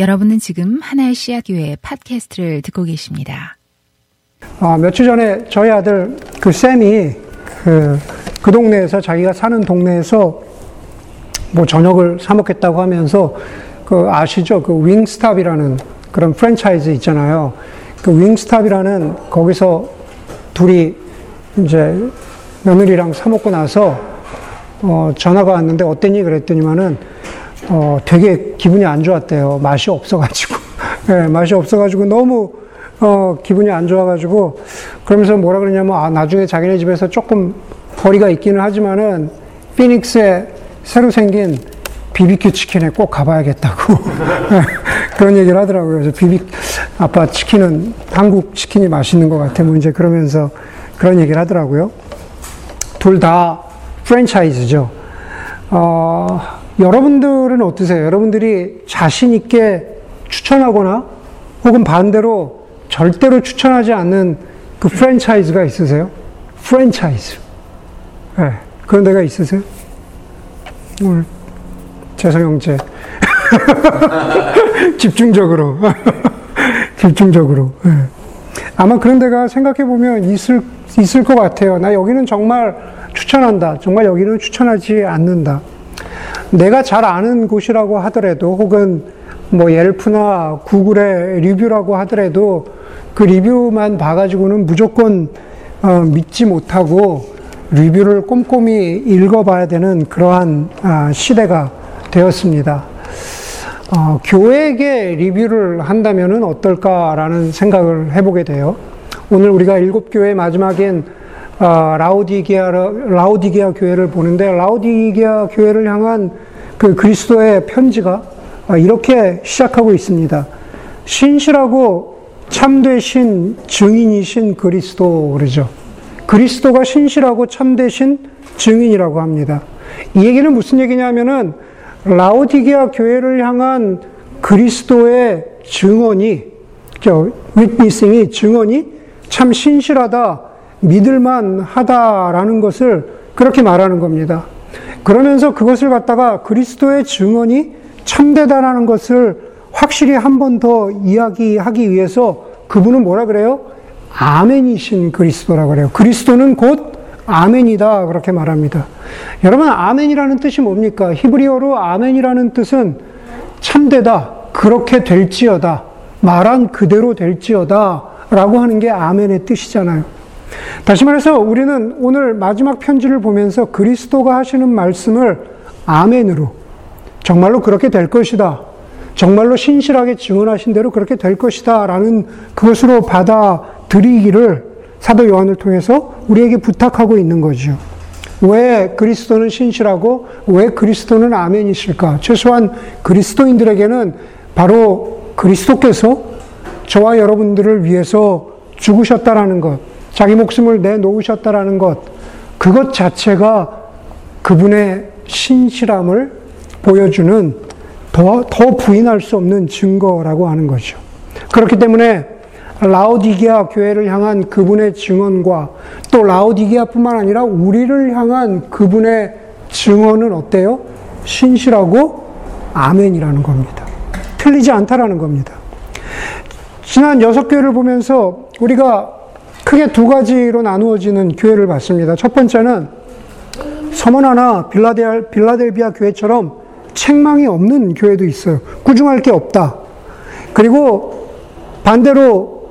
여러분은 지금 하나의 씨앗교회 팟캐스트를 듣고 계십니다. 아, 며칠 전에 저희 아들 그 쌤이 그, 그 동네에서 자기가 사는 동네에서 뭐 저녁을 사 먹겠다고 하면서 그 아시죠? 그 윙스탑이라는 그런 프랜차이즈 있잖아요. 그 윙스탑이라는 거기서 둘이 이제 며느리랑 사 먹고 나서 어, 전화가 왔는데 어땠니? 그랬더니만은 어, 되게 기분이 안 좋았대요. 맛이 없어가지고. 네, 맛이 없어가지고 너무 어, 기분이 안 좋아가지고 그러면서 뭐라 그러냐면 아, 나중에 자기네 집에서 조금 거리가 있기는 하지만은 피닉스에 새로 생긴 비비큐 치킨에 꼭 가봐야겠다고 그런 얘기를 하더라고요. 그래서 비비 아빠 치킨은 한국 치킨이 맛있는 것 같아. 뭐 이제 그러면서 그런 얘기를 하더라고요. 둘 다 프랜차이즈죠. 어, 여러분들은 어떠세요? 여러분들이 자신 있게 추천하거나 혹은 반대로 절대로 추천하지 않는 그 프랜차이즈가 있으세요? 프랜차이즈. 네, 그런 데가 있으세요? 오늘 재성 형제 집중적으로 집중적으로 네. 아마 그런 데가 생각해 보면 있을 있을 것 같아요. 나 여기는 정말 추천한다. 정말 여기는 추천하지 않는다. 내가 잘 아는 곳이라고 하더라도 혹은 뭐 옐프나 구글의 리뷰라고 하더라도 그 리뷰만 봐가지고는 무조건 어, 믿지 못하고 리뷰를 꼼꼼히 읽어봐야 되는 그러한 아, 시대가 되었습니다. 어, 교회에게 리뷰를 한다면 어떨까라는 생각을 해보게 돼요. 오늘 우리가 일곱 교회 마지막엔 어, 라우디게아 라우디게아 교회를 보는데 라우디게아 교회를 향한 그 그리스도의 편지가 어, 이렇게 시작하고 있습니다. 신실하고 참되신 증인이신 그리스도 그러죠. 그리스도가 신실하고 참되신 증인이라고 합니다. 이 얘기는 무슨 얘기냐면은 라오디게아 교회를 향한 그리스도의 증언이, 윗비싱이 증언이 참 신실하다, 믿을만 하다라는 것을 그렇게 말하는 겁니다. 그러면서 그것을 갖다가 그리스도의 증언이 참되다라는 것을 확실히 한 번 더 이야기하기 위해서 그분은 뭐라 그래요? 아멘이신 그리스도라 그래요. 그리스도는 곧 아멘이다 그렇게 말합니다. 여러분 아멘이라는 뜻이 뭡니까? 히브리어로 아멘이라는 뜻은 참되다, 그렇게 될지어다, 말한 그대로 될지어다 라고 하는 게 아멘의 뜻이잖아요. 다시 말해서 우리는 오늘 마지막 편지를 보면서 그리스도가 하시는 말씀을 아멘으로 정말로 그렇게 될 것이다. 정말로 신실하게 증언하신 대로 그렇게 될 것이다. 라는 그것으로 받아들이기를 사도 요한을 통해서 우리에게 부탁하고 있는 거죠. 왜 그리스도는 신실하고 왜 그리스도는 아멘이실까? 최소한 그리스도인들에게는 바로 그리스도께서 저와 여러분들을 위해서 죽으셨다라는 것, 자기 목숨을 내놓으셨다라는 것, 그것 자체가 그분의 신실함을 보여주는 더, 더 부인할 수 없는 증거라고 하는 거죠. 그렇기 때문에 라오디게아 교회를 향한 그분의 증언과 또 라오디게아뿐만 아니라 우리를 향한 그분의 증언은 어때요? 신실하고 아멘이라는 겁니다. 틀리지 않다라는 겁니다. 지난 여섯 교회를 보면서 우리가 크게 두 가지로 나누어지는 교회를 봤습니다. 첫 번째는 서머나나 빌라델비아 교회처럼 책망이 없는 교회도 있어요. 꾸중할 게 없다. 그리고 반대로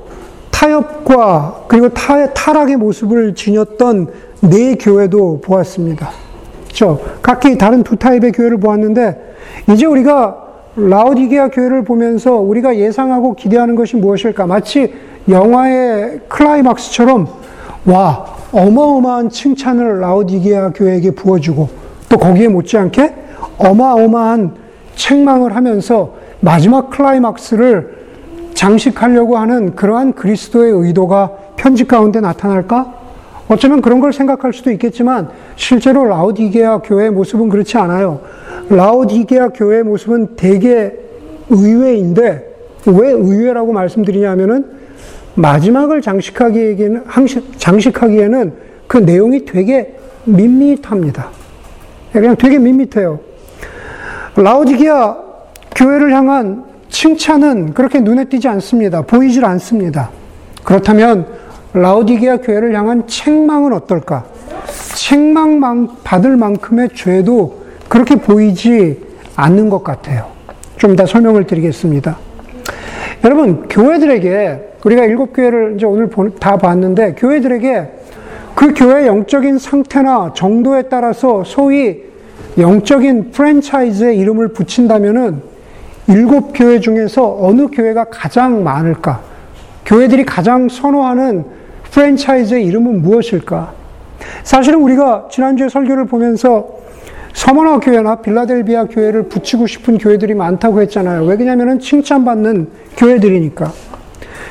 타협과 그리고 타, 타락의 모습을 지녔던 네 교회도 보았습니다. 그렇죠? 각기 다른 두 타입의 교회를 보았는데 이제 우리가 라오디게아 교회를 보면서 우리가 예상하고 기대하는 것이 무엇일까? 마치 영화의 클라이막스처럼 와 어마어마한 칭찬을 라오디게아 교회에게 부어주고 또 거기에 못지않게 어마어마한 책망을 하면서 마지막 클라이막스를 장식하려고 하는 그러한 그리스도의 의도가 편지 가운데 나타날까? 어쩌면 그런 걸 생각할 수도 있겠지만 실제로 라오디게아 교회의 모습은 그렇지 않아요. 라오디게아 교회의 모습은 대개 의외인데 왜 의외라고 말씀드리냐면은 마지막을 장식하기에는 장식하기에는 그 내용이 되게 밋밋합니다. 그냥 되게 밋밋해요. 라오디게아 교회를 향한 칭찬은 그렇게 눈에 띄지 않습니다. 보이질 않습니다. 그렇다면 라우디게아 교회를 향한 책망은 어떨까? 책망 받을 만큼의 죄도 그렇게 보이지 않는 것 같아요. 좀더 설명을 드리겠습니다. 여러분, 교회들에게, 우리가 일곱 교회를 이제 오늘 다 봤는데, 교회들에게 그 교회의 영적인 상태나 정도에 따라서 소위 영적인 프랜차이즈의 이름을 붙인다면은 일곱 교회 중에서 어느 교회가 가장 많을까? 교회들이 가장 선호하는 프랜차이즈의 이름은 무엇일까? 사실은 우리가 지난주에 설교를 보면서 서머나 교회나 빌라델비아 교회를 붙이고 싶은 교회들이 많다고 했잖아요. 왜 그러냐면은 칭찬받는 교회들이니까.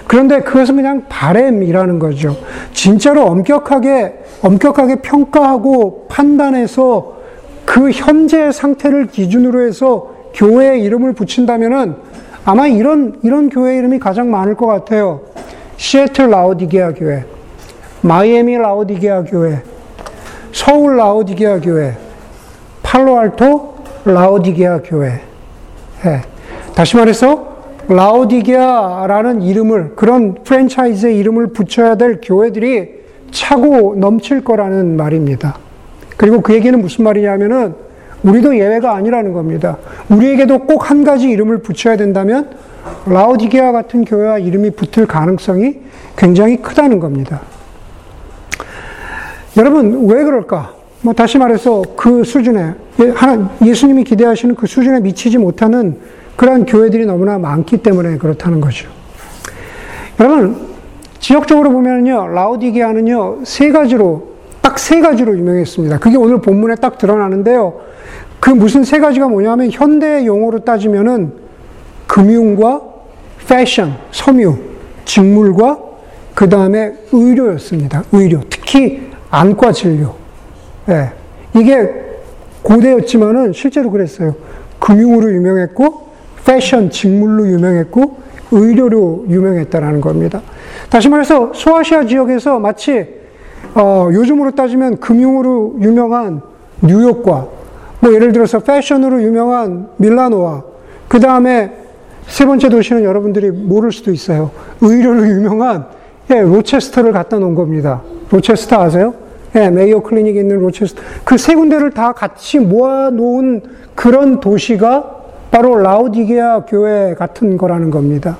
그런데 그것은 그냥 바램이라는 거죠. 진짜로 엄격하게, 엄격하게 평가하고 판단해서 그 현재 상태를 기준으로 해서 교회의 이름을 붙인다면은 아마 이런, 이런 교회 이름이 가장 많을 것 같아요. 시애틀 라우디게아 교회, 마이애미 라우디게아 교회, 서울 라우디게아 교회, 팔로알토 라우디게아 교회. 네. 다시 말해서 라우디게아라는 이름을 그런 프랜차이즈의 이름을 붙여야 될 교회들이 차고 넘칠 거라는 말입니다. 그리고 그 얘기는 무슨 말이냐면은 우리도 예외가 아니라는 겁니다. 우리에게도 꼭 한 가지 이름을 붙여야 된다면 라우디게아 같은 교회와 이름이 붙을 가능성이 굉장히 크다는 겁니다. 여러분 왜 그럴까? 뭐 다시 말해서 그 수준에 하나 예수님이 기대하시는 그 수준에 미치지 못하는 그러한 교회들이 너무나 많기 때문에 그렇다는 거죠. 여러분, 지역적으로 보면요, 라우디게아는요, 세 가지로, 딱 세 가지로 유명했습니다. 그게 오늘 본문에 딱 드러나는데요. 그 무슨 세 가지가 뭐냐면, 현대 용어로 따지면은, 금융과 패션, 섬유, 직물과 그 다음에 의료였습니다. 의료. 특히 안과 진료. 예. 이게 고대였지만은 실제로 그랬어요. 금융으로 유명했고, 패션, 직물로 유명했고 의료로 유명했다라는 겁니다. 다시 말해서 소아시아 지역에서 마치 어, 요즘으로 따지면 금융으로 유명한 뉴욕과 뭐 예를 들어서 패션으로 유명한 밀라노와 그 다음에 세 번째 도시는 여러분들이 모를 수도 있어요. 의료로 유명한 예, 로체스터를 갖다 놓은 겁니다. 로체스터 아세요? 예, 메이오 클리닉에 있는 로체스터. 그 세 군데를 다 같이 모아 놓은 그런 도시가 바로 라우디게아 교회 같은 거라는 겁니다.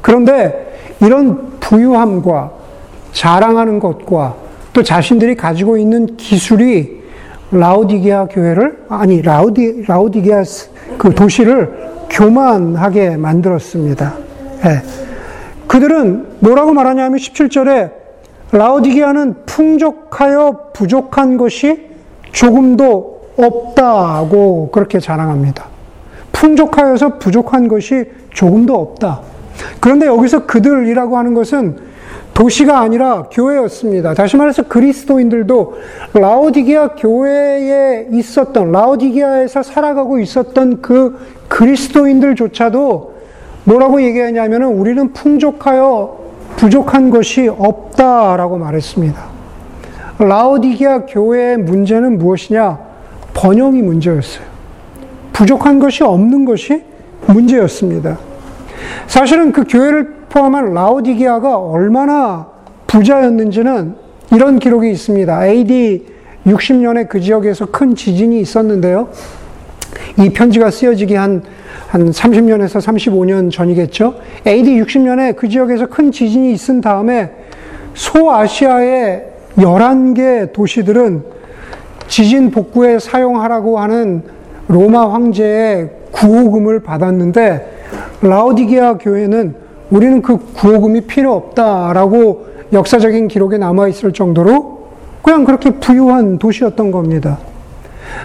그런데 이런 부유함과 자랑하는 것과 또 자신들이 가지고 있는 기술이 라우디게아 교회를 아니 라우디 라우디게아 그 도시를 교만하게 만들었습니다. 네. 그들은 뭐라고 말하냐면 17절에 라우디게아는 풍족하여 부족한 것이 조금도 없다고 그렇게 자랑합니다. 풍족하여서 부족한 것이 조금도 없다. 그런데 여기서 그들이라고 하는 것은 도시가 아니라 교회였습니다. 다시 말해서 그리스도인들도 라오디게아 교회에 있었던, 라오디게아에서 살아가고 있었던 그 그리스도인들조차도 뭐라고 얘기하냐면 우리는 풍족하여 부족한 것이 없다라고 말했습니다. 라오디게아 교회의 문제는 무엇이냐? 번영이 문제였어요. 부족한 것이 없는 것이 문제였습니다. 사실은 그 교회를 포함한 라오디게아가 얼마나 부자였는지는 이런 기록이 있습니다. AD 60년에 그 지역에서 큰 지진이 있었는데요. 이 편지가 쓰여지기 한, 한 30년에서 35년 전이겠죠. AD 60년에 그 지역에서 큰 지진이 있은 다음에 소아시아의 11개 도시들은 지진 복구에 사용하라고 하는 로마 황제의 구호금을 받았는데 라오디게아 교회는 우리는 그 구호금이 필요 없다라고 역사적인 기록에 남아 있을 정도로 그냥 그렇게 부유한 도시였던 겁니다.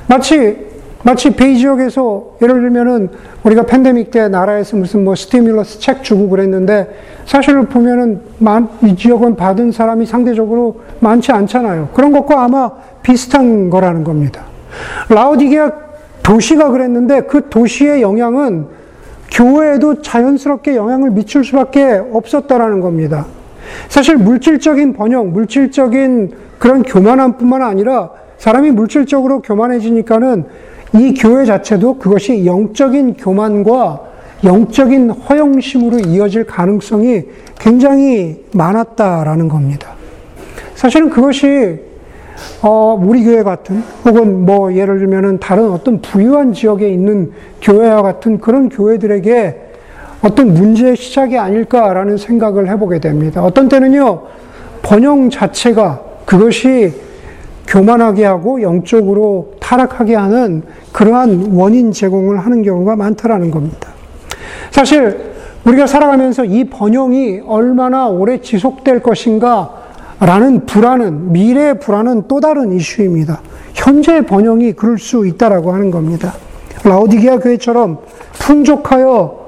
마치 마치 베이 지역에서 예를 들면은 우리가 팬데믹 때 나라에서 무슨 뭐 스티뮬러스 책 주고 그랬는데 사실 보면은 이 지역은 받은 사람이 상대적으로 많지 않잖아요. 그런 것과 아마 비슷한 거라는 겁니다. 라오디게아 도시가 그랬는데 그 도시의 영향은 교회에도 자연스럽게 영향을 미칠 수밖에 없었다라는 겁니다. 사실 물질적인 번영, 물질적인 그런 교만함뿐만 아니라 사람이 물질적으로 교만해지니까는 이 교회 자체도 그것이 영적인 교만과 영적인 허영심으로 이어질 가능성이 굉장히 많았다라는 겁니다. 사실은 그것이 어, 우리 교회 같은 혹은 뭐 예를 들면은 다른 어떤 부유한 지역에 있는 교회와 같은 그런 교회들에게 어떤 문제의 시작이 아닐까라는 생각을 해보게 됩니다. 어떤 때는요, 번영 자체가 그것이 교만하게 하고 영적으로 타락하게 하는 그러한 원인 제공을 하는 경우가 많다라는 겁니다. 사실 우리가 살아가면서 이 번영이 얼마나 오래 지속될 것인가 라는 불안은, 미래의 불안은 또 다른 이슈입니다. 현재 번영이 그럴 수 있다라고 하는 겁니다. 라오디게아 교회처럼 풍족하여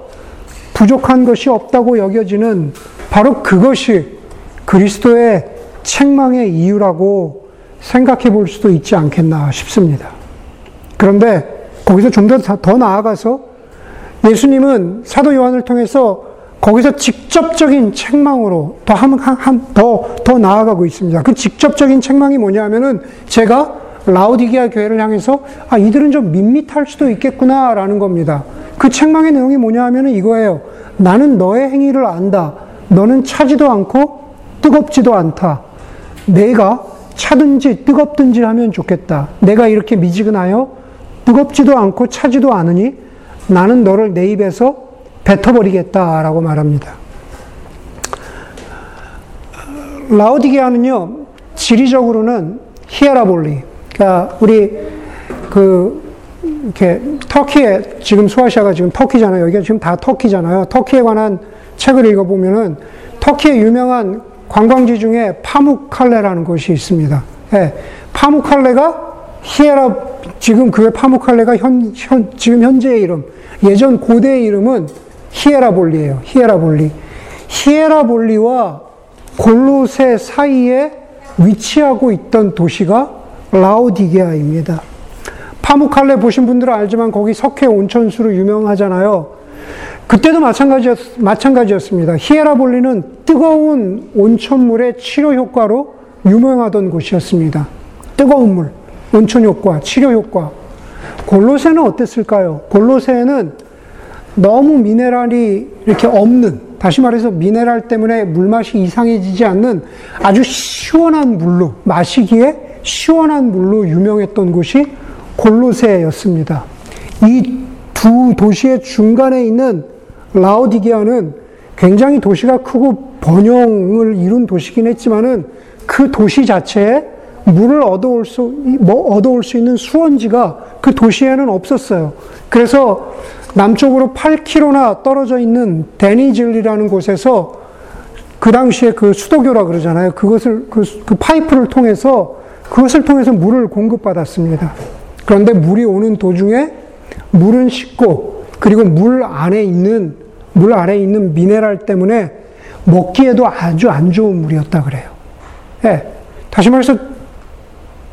부족한 것이 없다고 여겨지는 바로 그것이 그리스도의 책망의 이유라고 생각해 볼 수도 있지 않겠나 싶습니다. 그런데 거기서 좀 더 더 나아가서 예수님은 사도 요한을 통해서 거기서 직접적인 책망으로 더, 한, 한, 더, 더 나아가고 있습니다. 그 직접적인 책망이 뭐냐면은 제가 라우디게아 교회를 향해서 아, 이들은 좀 밋밋할 수도 있겠구나라는 겁니다. 그 책망의 내용이 뭐냐 하면은 이거예요. 나는 너의 행위를 안다. 너는 차지도 않고 뜨겁지도 않다. 내가 차든지 뜨겁든지 하면 좋겠다. 내가 이렇게 미지근하여 뜨겁지도 않고 차지도 않으니 나는 너를 내 입에서 뱉어버리겠다라고 말합니다. 라오디게아는요, 지리적으로는 히에라볼리, 그러니까 우리 그 이렇게 터키에 지금 수아시아가 지금 터키잖아요. 여기가 지금 다 터키잖아요. 터키에 관한 책을 읽어보면은 터키의 유명한 관광지 중에 파묵칼레라는 곳이 있습니다. 예, 파묵칼레가 히에라 지금 그 파묵칼레가 현, 현 지금 현재의 이름 예전 고대의 이름은 히에라볼리예요. 히에라볼리. 히에라볼리와 골로세 사이에 위치하고 있던 도시가 라오디게아입니다. 파무칼레 보신 분들은 알지만 거기 석회 온천수로 유명하잖아요. 그때도 마찬가지였, 마찬가지였습니다. 히에라볼리는 뜨거운 온천물의 치료 효과로 유명하던 곳이었습니다. 뜨거운 물, 온천 효과, 치료 효과. 골로새는 어땠을까요? 골로새는 너무 미네랄이 이렇게 없는, 다시 말해서 미네랄 때문에 물맛이 이상해지지 않는 아주 시원한 물로, 마시기에 시원한 물로 유명했던 곳이 골로세였습니다. 이 두 도시의 중간에 있는 라오디게아는 굉장히 도시가 크고 번영을 이룬 도시긴 했지만은 그 도시 자체에 물을 얻어올 수, 뭐 얻어올 수 있는 수원지가 그 도시에는 없었어요. 그래서 남쪽으로 8km나 떨어져 있는 데니즐이라는 곳에서 그 당시에 그 수도교라 그러잖아요. 그것을, 그, 그 파이프를 통해서, 그것을 통해서 물을 공급받았습니다. 그런데 물이 오는 도중에 물은 식고, 그리고 물 안에 있는, 물 아래에 있는 미네랄 때문에 먹기에도 아주 안 좋은 물이었다 그래요. 예. 다시 말해서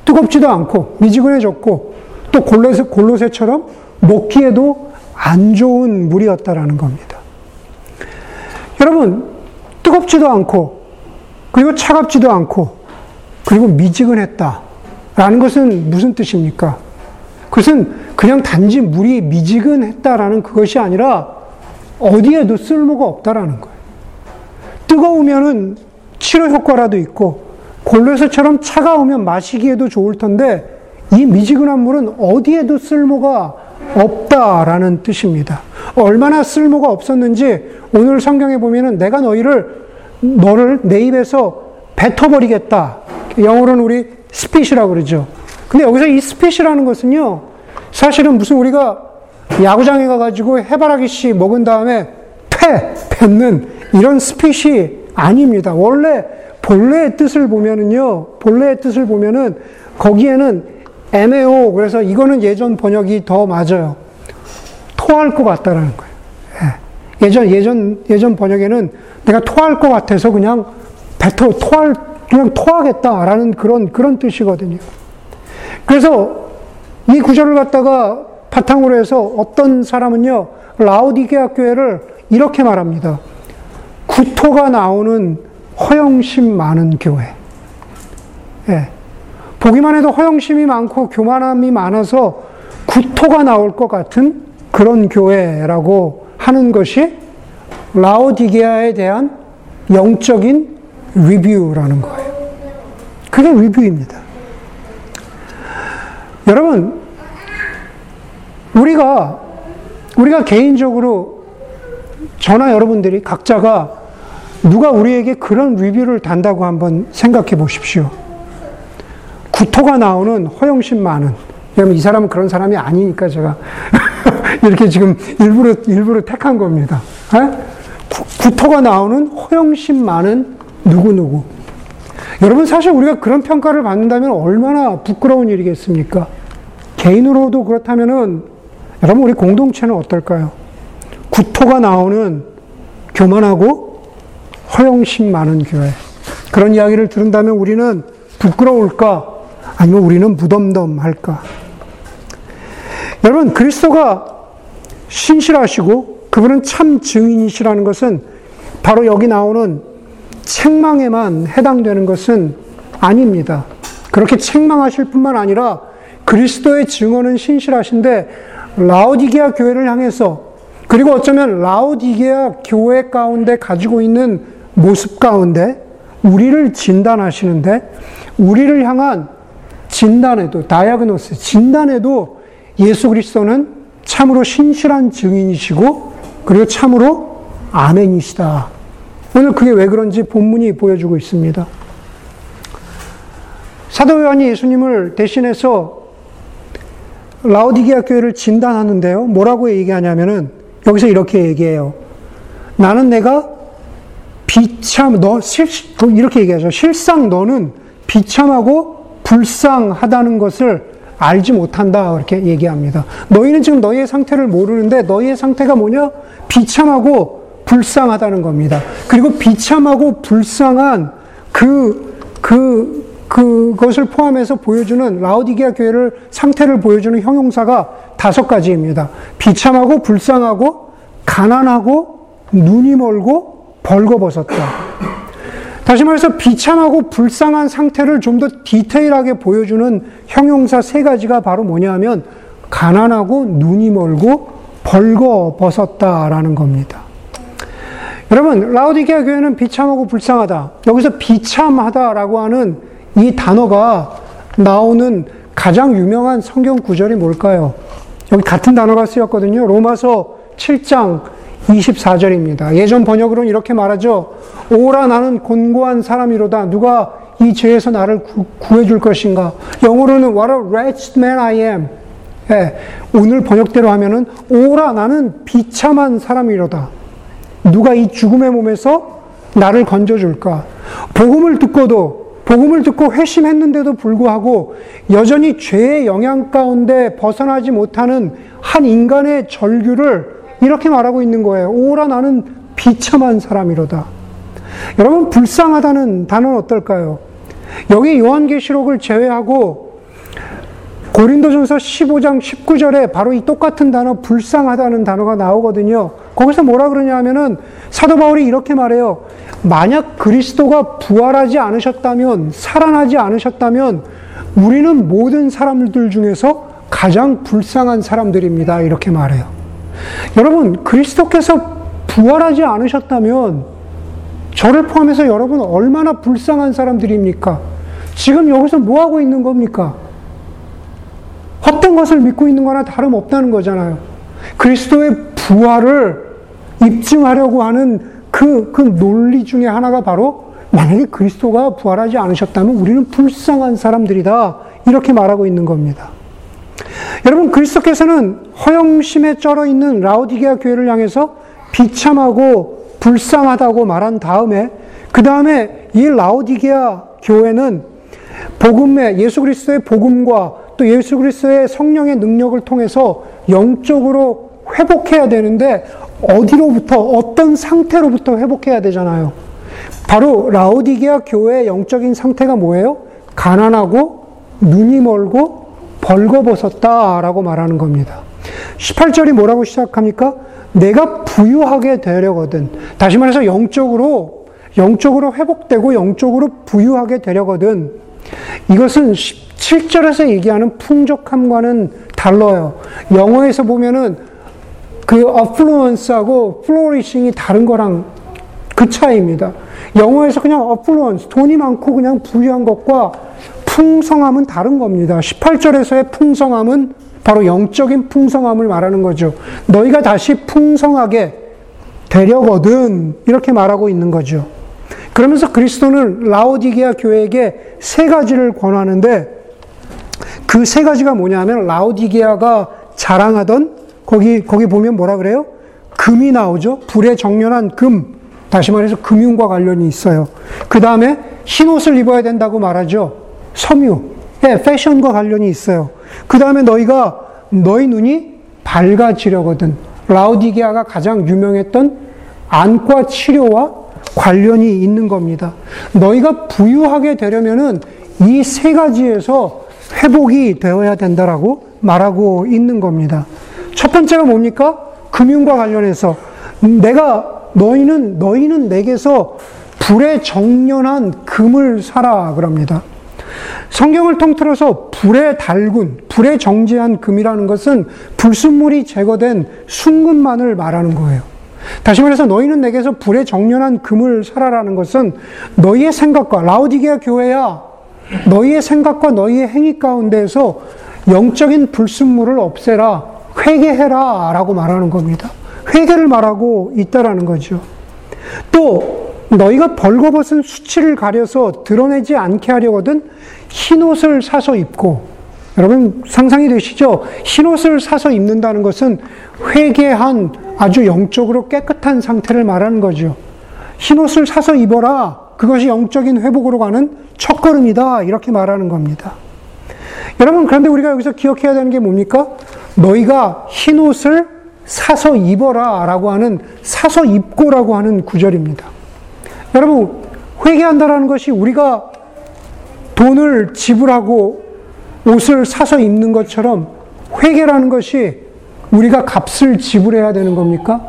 뜨겁지도 않고 미지근해졌고 또 골로새, 골로새처럼 먹기에도 안 좋은 물이었다라는 겁니다. 여러분, 뜨겁지도 않고, 그리고 차갑지도 않고, 그리고 미지근했다. 라는 것은 무슨 뜻입니까? 그것은 그냥 단지 물이 미지근했다라는 그것이 아니라 어디에도 쓸모가 없다라는 거예요. 뜨거우면은 치료 효과라도 있고, 골로새처럼 차가우면 마시기에도 좋을 텐데, 이 미지근한 물은 어디에도 쓸모가 없다라는 뜻입니다. 얼마나 쓸모가 없었는지 오늘 성경에 보면은 내가 너희를 너를 내 입에서 뱉어버리겠다. 영어로는 우리 spit이라고 그러죠. 근데 여기서 이 spit이라는 것은요, 사실은 무슨 우리가 야구장에 가가지고 해바라기 씨 먹은 다음에 퉤 뱉는 이런 spit이 아닙니다. 원래 본래의 뜻을 보면은요, 본래의 뜻을 보면은 거기에는 애매오. 그래서 이거는 예전 번역이 더 맞아요. 토할 것 같다라는 거예요. 예. 예전, 예전, 예전 번역에는 내가 토할 것 같아서 그냥 뱉어, 토할, 그냥 토하겠다라는 그런, 그런 뜻이거든요. 그래서 이 구절을 갖다가 바탕으로 해서 어떤 사람은요, 라우디게아 교회를 이렇게 말합니다. 구토가 나오는 허영심 많은 교회. 예. 보기만 해도 허영심이 많고 교만함이 많아서 구토가 나올 것 같은 그런 교회라고 하는 것이 라오디게아에 대한 영적인 리뷰라는 거예요. 그게 리뷰입니다. 여러분, 우리가, 우리가 개인적으로 저나 여러분들이 각자가 누가 우리에게 그런 리뷰를 단다고 한번 생각해 보십시오. 구토가 나오는 허영심 많은. 왜냐면 이 사람은 그런 사람이 아니니까 제가 이렇게 지금 일부러, 일부러 택한 겁니다. 에? 구토가 나오는 허영심 많은 누구누구. 여러분, 사실 우리가 그런 평가를 받는다면 얼마나 부끄러운 일이겠습니까? 개인으로도 그렇다면은, 여러분, 우리 공동체는 어떨까요? 구토가 나오는 교만하고 허영심 많은 교회. 그런 이야기를 들은다면 우리는 부끄러울까? 아니면 우리는 무덤덤할까? 여러분, 그리스도가 신실하시고 그분은 참 증인이시라는 것은 바로 여기 나오는 책망에만 해당되는 것은 아닙니다. 그렇게 책망하실 뿐만 아니라 그리스도의 증언은 신실하신데 라오디게아 교회를 향해서 그리고 어쩌면 라오디게아 교회 가운데 가지고 있는 모습 가운데 우리를 진단하시는데 우리를 향한 진단에도 다이아그노스 진단에도 예수 그리스도는 참으로 신실한 증인이시고 그리고 참으로 아멘이시다. 오늘 그게 왜 그런지 본문이 보여주고 있습니다. 사도 요한이 예수님을 대신해서 라오디게아 교회를 진단하는데요. 뭐라고 얘기하냐면은 여기서 이렇게 얘기해요. 나는 내가 비참 너 실, 이렇게 얘기하죠. 실상 너는 비참하고 불쌍하다는 것을 알지 못한다. 이렇게 얘기합니다. 너희는 지금 너희의 상태를 모르는데 너희의 상태가 뭐냐? 비참하고 불쌍하다는 겁니다. 그리고 비참하고 불쌍한 그, 그, 그것을 포함해서 보여주는 라우디게아 교회를 상태를 보여주는 형용사가 다섯 가지입니다. 비참하고 불쌍하고 가난하고 눈이 멀고 벌거벗었다. 다시 말해서 비참하고 불쌍한 상태를 좀 더 디테일하게 보여주는 형용사 세 가지가 바로 뭐냐면 가난하고 눈이 멀고 벌거벗었다라는 겁니다. 여러분, 라우디게아 교회는 비참하고 불쌍하다. 여기서 비참하다라고 하는 이 단어가 나오는 가장 유명한 성경 구절이 뭘까요? 여기 같은 단어가 쓰였거든요. 로마서 7장 24절입니다. 예전 번역으로는 이렇게 말하죠. 오라 나는 곤고한 사람이로다. 누가 이 죄에서 나를 구, 해줄 것인가? 영어로는 What a wretched man I am. 예, 오늘 번역대로 하면은 오라 나는 비참한 사람이로다. 누가 이 죽음의 몸에서 나를 건져줄까? 복음을 듣고도 복음을 듣고 회심했는데도 불구하고 여전히 죄의 영향 가운데 벗어나지 못하는 한 인간의 절규를 이렇게 말하고 있는 거예요. 오라 나는 비참한 사람이로다. 여러분 불쌍하다는 단어는 어떨까요? 여기 요한계시록을 제외하고 고린도전서 15장 19절에 바로 이 똑같은 단어 불쌍하다는 단어가 나오거든요. 거기서 뭐라 그러냐 하면은 사도 바울이 이렇게 말해요. 만약 그리스도가 부활하지 않으셨다면 살아나지 않으셨다면 우리는 모든 사람들 중에서 가장 불쌍한 사람들입니다. 이렇게 말해요. 여러분, 그리스도께서 부활하지 않으셨다면 저를 포함해서 여러분 얼마나 불쌍한 사람들입니까? 지금 여기서 뭐 하고 있는 겁니까? 헛된 것을 믿고 있는 거나 다름없다는 거잖아요. 그리스도의 부활을 입증하려고 하는 그, 그 논리 중에 하나가 바로 만약에 그리스도가 부활하지 않으셨다면 우리는 불쌍한 사람들이다. 이렇게 말하고 있는 겁니다. 여러분, 그리스도께서는 허영심에 쩔어 있는 라우디게아 교회를 향해서 비참하고 불쌍하다고 말한 다음에, 그 다음에 이 라우디게아 교회는 복음의, 예수 그리스도의 복음과 또 예수 그리스도의 성령의 능력을 통해서 영적으로 회복해야 되는데 어디로부터 어떤 상태로부터 회복해야 되잖아요. 바로 라오디게아 교회의 영적인 상태가 뭐예요? 가난하고 눈이 멀고 벌거벗었다라고 말하는 겁니다. 18절이 뭐라고 시작합니까? 내가 부유하게 되려거든. 다시 말해서 영적으로 영적으로 회복되고 영적으로 부유하게 되려거든. 이것은 7절에서 얘기하는 풍족함과는 달라요. 영어에서 보면은 그 affluence하고 flourishing이 다른 거랑 그 차이입니다. 영어에서 그냥 affluence, 돈이 많고 그냥 부유한 것과 풍성함은 다른 겁니다. 18절에서의 풍성함은 바로 영적인 풍성함을 말하는 거죠. 너희가 다시 풍성하게 되려거든 이렇게 말하고 있는 거죠. 그러면서 그리스도는 라오디게아 교회에게 세 가지를 권하는데 그 세 가지가 뭐냐면 라오디게아가 자랑하던 거기 거기 보면 뭐라 그래요? 금이 나오죠. 불에 정렬한 금. 다시 말해서 금융과 관련이 있어요. 그 다음에 흰 옷을 입어야 된다고 말하죠. 섬유. 예, 패션과 관련이 있어요. 그 다음에 너희가 너희 눈이 밝아지려거든. 라우디게아가 가장 유명했던 안과 치료와 관련이 있는 겁니다. 너희가 부유하게 되려면은 이 세 가지에서 회복이 되어야 된다라고 말하고 있는 겁니다. 첫 번째가 뭡니까? 금융과 관련해서 내가 너희는 너희는 내게서 불에 정련한 금을 사라 그럽니다. 성경을 통틀어서 불에 달군, 불에 정지한 금이라는 것은 불순물이 제거된 순금만을 말하는 거예요. 다시 말해서 너희는 내게서 불에 정련한 금을 사라라는 것은 너희의 생각과 라우디게아 교회야 너희의 생각과 너희의 행위 가운데에서 영적인 불순물을 없애라 회개해라 라고 말하는 겁니다. 회개를 말하고 있다라는 거죠. 또 너희가 벌거벗은 수치를 가려서 드러내지 않게 하려거든 흰 옷을 사서 입고 여러분 상상이 되시죠? 흰 옷을 사서 입는다는 것은 회개한 아주 영적으로 깨끗한 상태를 말하는 거죠. 흰 옷을 사서 입어라. 그것이 영적인 회복으로 가는 첫걸음이다. 이렇게 말하는 겁니다. 여러분, 그런데 우리가 여기서 기억해야 되는 게 뭡니까? 너희가 흰 옷을 사서 입어라 라고 하는 사서 입고라고 하는 구절입니다. 여러분, 회개한다라는 것이 우리가 돈을 지불하고 옷을 사서 입는 것처럼 회개라는 것이 우리가 값을 지불해야 되는 겁니까?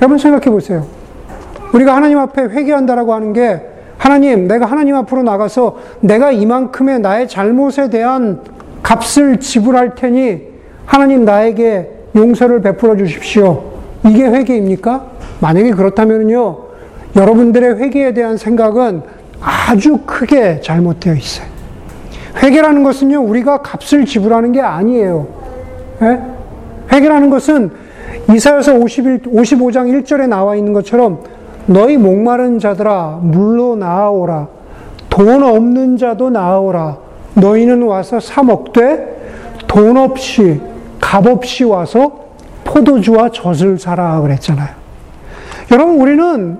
여러분 생각해 보세요. 우리가 하나님 앞에 회개한다라고 하는 게 하나님, 내가 하나님 앞으로 나가서 내가 이만큼의 나의 잘못에 대한 값을 지불할 테니 하나님 나에게 용서를 베풀어 주십시오. 이게 회개입니까? 만약에 그렇다면요, 여러분들의 회개에 대한 생각은 아주 크게 잘못되어 있어요. 회개라는 것은요, 우리가 값을 지불하는 게 아니에요. 예? 회개라는 것은 이사여서 51, 55장 1절에 나와 있는 것처럼 너희 목마른 자들아 물로 나아오라 돈 없는 자도 나아오라 너희는 와서 사 먹되 돈 없이 값 없이 와서 포도주와 젖을 사라 그랬잖아요. 여러분 우리는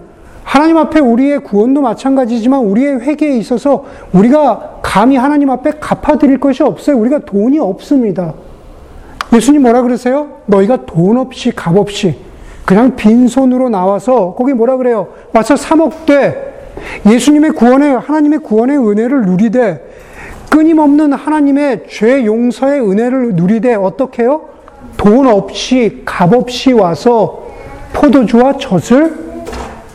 하나님 앞에 우리의 구원도 마찬가지지만 우리의 회개에 있어서 우리가 감히 하나님 앞에 갚아드릴 것이 없어요. 우리가 돈이 없습니다. 예수님 뭐라 그러세요? 너희가 돈 없이 값 없이 그냥 빈손으로 나와서 거기 뭐라 그래요? 와서 사먹되 예수님의 구원의 하나님의 구원의 은혜를 누리되 끊임없는 하나님의 죄 용서의 은혜를 누리되 어떻게 해요? 돈 없이 값 없이 와서 포도주와 젖을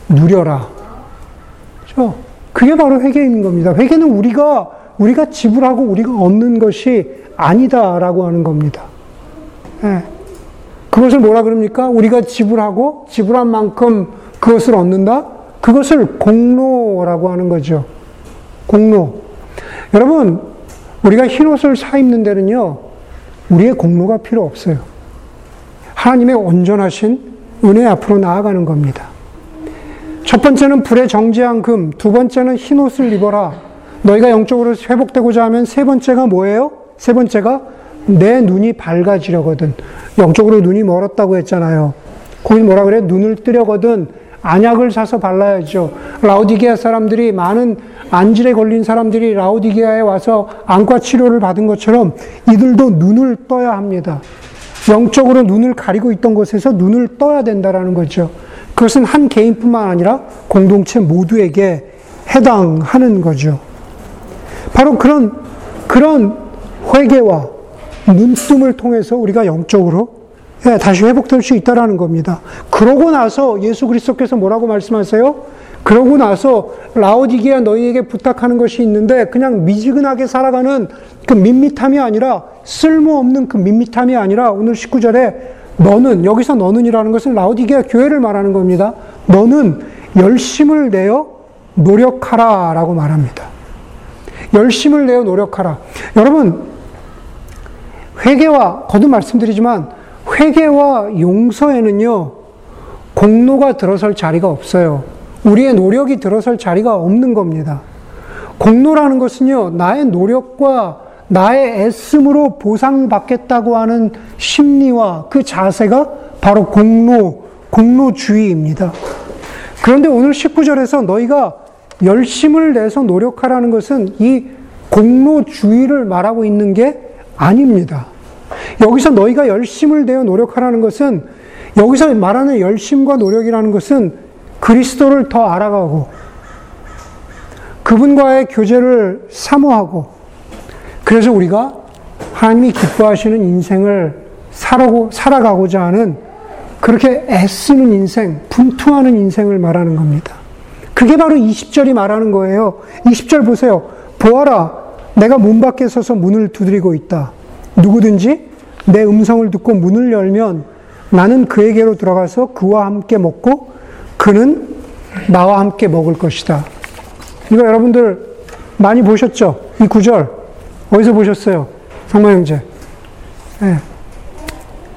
누려라. 그렇죠? 그게 바로 회개인 겁니다. 회개는 우리가 우리가 지불하고 우리가 얻는 것이 아니다라고 하는 겁니다. 네. 그것을 뭐라 그럽니까? 우리가 지불하고 지불한 만큼 그것을 얻는다? 그것을 공로라고 하는 거죠. 공로. 여러분, 우리가 흰 옷을 사 입는 데는요, 우리의 공로가 필요 없어요. 하나님의 온전하신 은혜 앞으로 나아가는 겁니다. 첫 번째는 불에 정지한 금, 두 번째는 흰 옷을 입어라. 너희가 영적으로 회복되고자 하면 세 번째가 뭐예요? 세 번째가 내 눈이 밝아지려거든. 영적으로 눈이 멀었다고 했잖아요. 거기 뭐라 그래? 눈을 뜨려거든. 안약을 사서 발라야죠. 라우디게아 사람들이 많은 안질에 걸린 사람들이 라우디게아에 와서 안과 치료를 받은 것처럼 이들도 눈을 떠야 합니다. 영적으로 눈을 가리고 있던 곳에서 눈을 떠야 된다라는 거죠. 그것은 한 개인뿐만 아니라 공동체 모두에게 해당하는 거죠. 바로 그런 그런 회개와 눈뜸을 통해서 우리가 영적으로 예, 다시 회복될 수 있다라는 겁니다. 그러고 나서 예수 그리스도께서 뭐라고 말씀하세요? 그러고 나서 라오디게아 너희에게 부탁하는 것이 있는데 그냥 미지근하게 살아가는 그 밋밋함이 아니라 쓸모없는 그 밋밋함이 아니라 오늘 19절에 너는 여기서 너는이라는 것은 라우디게아 교회를 말하는 겁니다. 너는 열심을 내어 노력하라라고 말합니다. 열심을 내어 노력하라. 여러분 회개와 거듭 말씀드리지만 회개와 용서에는요 공로가 들어설 자리가 없어요. 우리의 노력이 들어설 자리가 없는 겁니다. 공로라는 것은요 나의 노력과 나의 애씀으로 보상받겠다고 하는 심리와 그 자세가 바로 공로, 공로주의입니다. 그런데 오늘 19절에서 너희가 열심을 내서 노력하라는 것은 이 공로주의를 말하고 있는 게 아닙니다. 여기서 너희가 열심을 내어 노력하라는 것은 여기서 말하는 열심과 노력이라는 것은 그리스도를 더 알아가고 그분과의 교제를 사모하고 그래서 우리가 하나님이 기뻐하시는 인생을 살아고, 살아가고자 하는 그렇게 애쓰는 인생, 분투하는 인생을 말하는 겁니다. 그게 바로 20절이 말하는 거예요. 20절 보세요. 보아라, 내가 문 밖에 서서 문을 두드리고 있다. 누구든지 내 음성을 듣고 문을 열면 나는 그에게로 들어가서 그와 함께 먹고 그는 나와 함께 먹을 것이다. 이거 여러분들 많이 보셨죠? 이 구절. 어디서 보셨어요? 성마 형제. 네.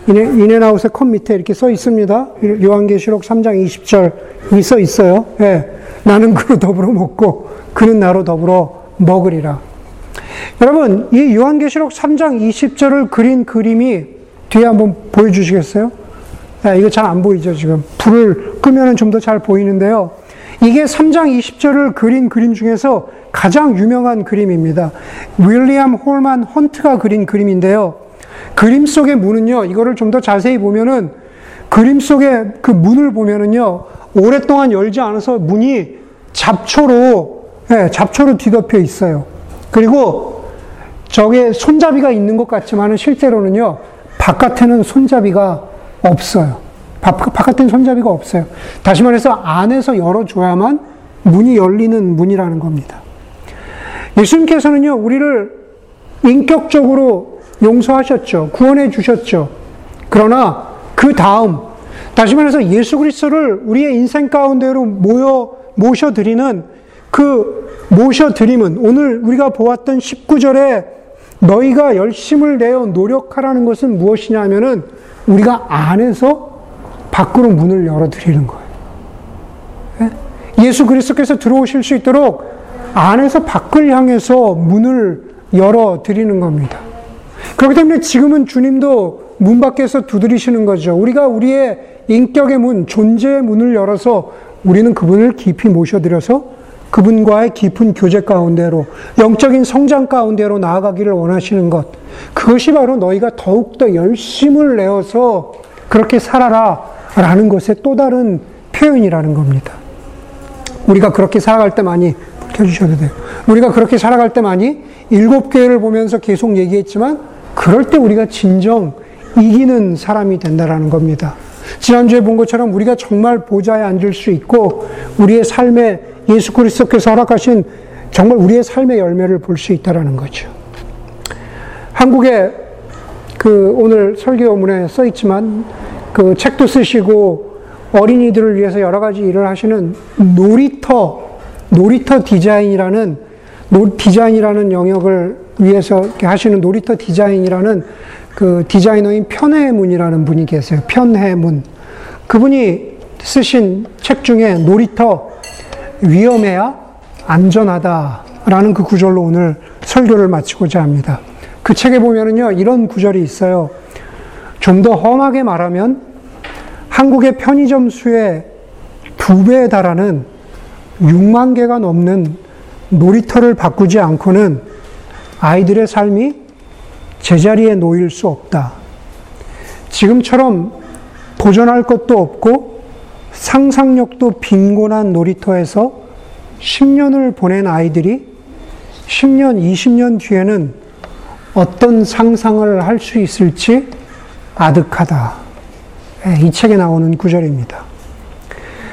이네, 인앤아웃의 컵 밑에 이렇게 써 있습니다. 요한계시록 3장 20절이 써 있어요. 네. 나는 그로 더불어 먹고 그는 나로 더불어 먹으리라. 여러분, 이 요한계시록 3장 20절을 그린 그림이 뒤에 한번 보여주시겠어요? 네, 이거 잘 안 보이죠, 지금. 불을 끄면 좀 더 잘 보이는데요. 이게 3장 20절을 그린 그림 중에서 가장 유명한 그림입니다. 윌리엄 홀만 헌트가 그린 그림인데요. 그림 속의 문은요, 이거를 좀 더 자세히 보면은 그림 속의 그 문을 보면은요, 오랫동안 열지 않아서 문이 잡초로, 네, 잡초로 뒤덮여 있어요. 그리고 저게 손잡이가 있는 것 같지만은 실제로는요, 바깥에는 손잡이가 없어요. 바깥엔 손잡이가 없어요. 다시 말해서 안에서 열어줘야만 문이 열리는 문이라는 겁니다. 예수님께서는요, 우리를 인격적으로 용서하셨죠. 구원해 주셨죠. 그러나 그 다음, 다시 말해서 예수 그리스도를 우리의 인생 가운데로 모여, 모셔드리는 그 모셔드림은 오늘 우리가 보았던 19절에 너희가 열심을 내어 노력하라는 것은 무엇이냐 하면은 우리가 안에서 밖으로 문을 열어드리는 거예요. 예? 예수 그리스도께서 들어오실 수 있도록 안에서 밖을 향해서 문을 열어드리는 겁니다. 그렇기 때문에 지금은 주님도 문 밖에서 두드리시는 거죠. 우리가 우리의 인격의 문, 존재의 문을 열어서 우리는 그분을 깊이 모셔드려서 그분과의 깊은 교제 가운데로, 영적인 성장 가운데로 나아가기를 원하시는 것. 그것이 바로 너희가 더욱더 열심을 내어서 그렇게 살아라. 라는 것의 또 다른 표현이라는 겁니다. 우리가 그렇게 살아갈 때 많이 켜주셔도 돼요. 우리가 그렇게 살아갈 때 많이 일곱 교회를 보면서 계속 얘기했지만 그럴 때 우리가 진정 이기는 사람이 된다라는 겁니다. 지난주에 본 것처럼 우리가 정말 보좌에 앉을 수 있고 우리의 삶에 예수 그리스도께서 허락하신 정말 우리의 삶의 열매를 볼 수 있다라는 거죠. 한국에 그 오늘 설교문에 써 있지만 그 책도 쓰시고 어린이들을 위해서 여러 가지 일을 하시는 놀이터, 놀이터 디자인이라는, 디자인이라는 영역을 위해서 하시는 놀이터 디자인이라는 그 디자이너인 편해문이라는 분이 계세요. 편해문. 그분이 쓰신 책 중에 놀이터 위험해야 안전하다라는 그 구절로 오늘 설교를 마치고자 합니다. 그 책에 보면은요, 이런 구절이 있어요. 좀 더 험하게 말하면 한국의 편의점 수의 두 배에 달하는 6만 개가 넘는 놀이터를 바꾸지 않고는 아이들의 삶이 제자리에 놓일 수 없다. 지금처럼 도전할 것도 없고 상상력도 빈곤한 놀이터에서 10년을 보낸 아이들이 10년, 20년 뒤에는 어떤 상상을 할 수 있을지 아득하다. 예, 이 책에 나오는 구절입니다.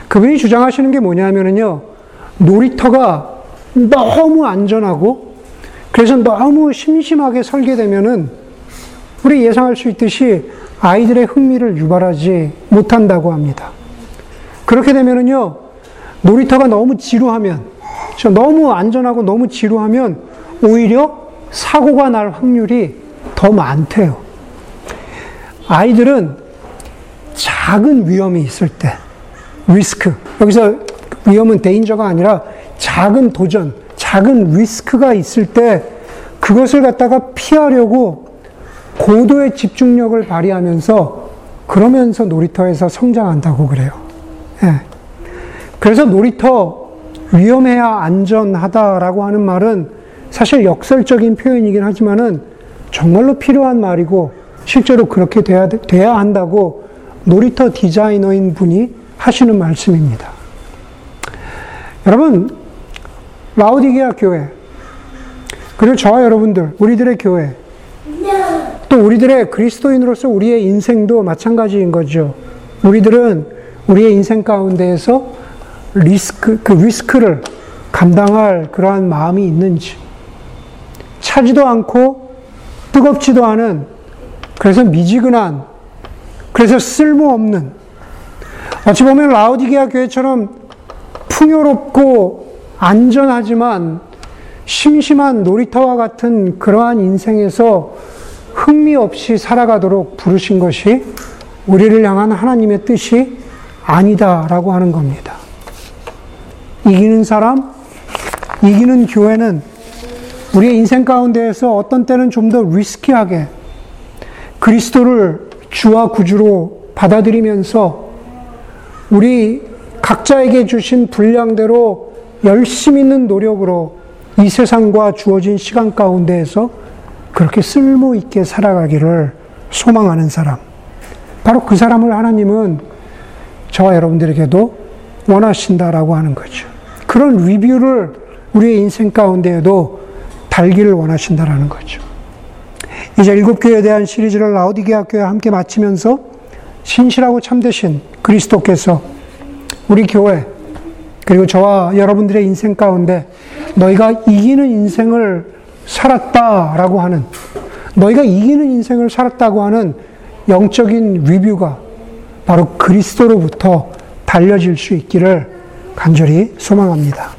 그분이 주장하시는 게 뭐냐면요. 놀이터가 너무 안전하고 그래서 너무 심심하게 설계되면은 우리 예상할 수 있듯이 아이들의 흥미를 유발하지 못한다고 합니다. 그렇게 되면은요, 놀이터가 너무 지루하면, 너무 안전하고 너무 지루하면 오히려 사고가 날 확률이 더 많대요. 아이들은 작은 위험이 있을 때, 리스크, 여기서 위험은 데인저가 아니라 작은 도전, 작은 리스크가 있을 때 그것을 갖다가 피하려고 고도의 집중력을 발휘하면서 그러면서 놀이터에서 성장한다고 그래요. 예. 그래서 놀이터 위험해야 안전하다라고 하는 말은 사실 역설적인 표현이긴 하지만은 정말로 필요한 말이고 실제로 그렇게 돼야, 돼야 한다고 놀이터 디자이너인 분이 하시는 말씀입니다. 여러분, 라우디게아 교회, 그리고 저와 여러분들, 우리들의 교회, 또 우리들의 그리스도인으로서 우리의 인생도 마찬가지인 거죠. 우리들은 우리의 인생 가운데에서 리스크, 그 리스크를 감당할 그러한 마음이 있는지, 차지도 않고 뜨겁지도 않은, 그래서 미지근한, 그래서 쓸모없는, 어찌 보면 라우디게아 교회처럼 풍요롭고 안전하지만 심심한 놀이터와 같은 그러한 인생에서 흥미 없이 살아가도록 부르신 것이 우리를 향한 하나님의 뜻이 아니다라고 하는 겁니다. 이기는 사람, 이기는 교회는 우리의 인생 가운데에서 어떤 때는 좀 더 리스키하게 그리스도를 주와 구주로 받아들이면서 우리 각자에게 주신 분량대로 열심히 있는 노력으로 이 세상과 주어진 시간 가운데에서 그렇게 쓸모 있게 살아가기를 소망하는 사람. 바로 그 사람을 하나님은 저와 여러분들에게도 원하신다라고 하는 거죠. 그런 리뷰를 우리의 인생 가운데에도 달기를 원하신다라는 거죠. 이제 일곱 교회에 대한 시리즈를 라우디게아 교회 함께 마치면서 신실하고 참되신 그리스도께서 우리 교회 그리고 저와 여러분들의 인생 가운데 너희가 이기는 인생을 살았다라고 하는 너희가 이기는 인생을 살았다고 하는 영적인 리뷰가 바로 그리스도로부터 달려질 수 있기를 간절히 소망합니다.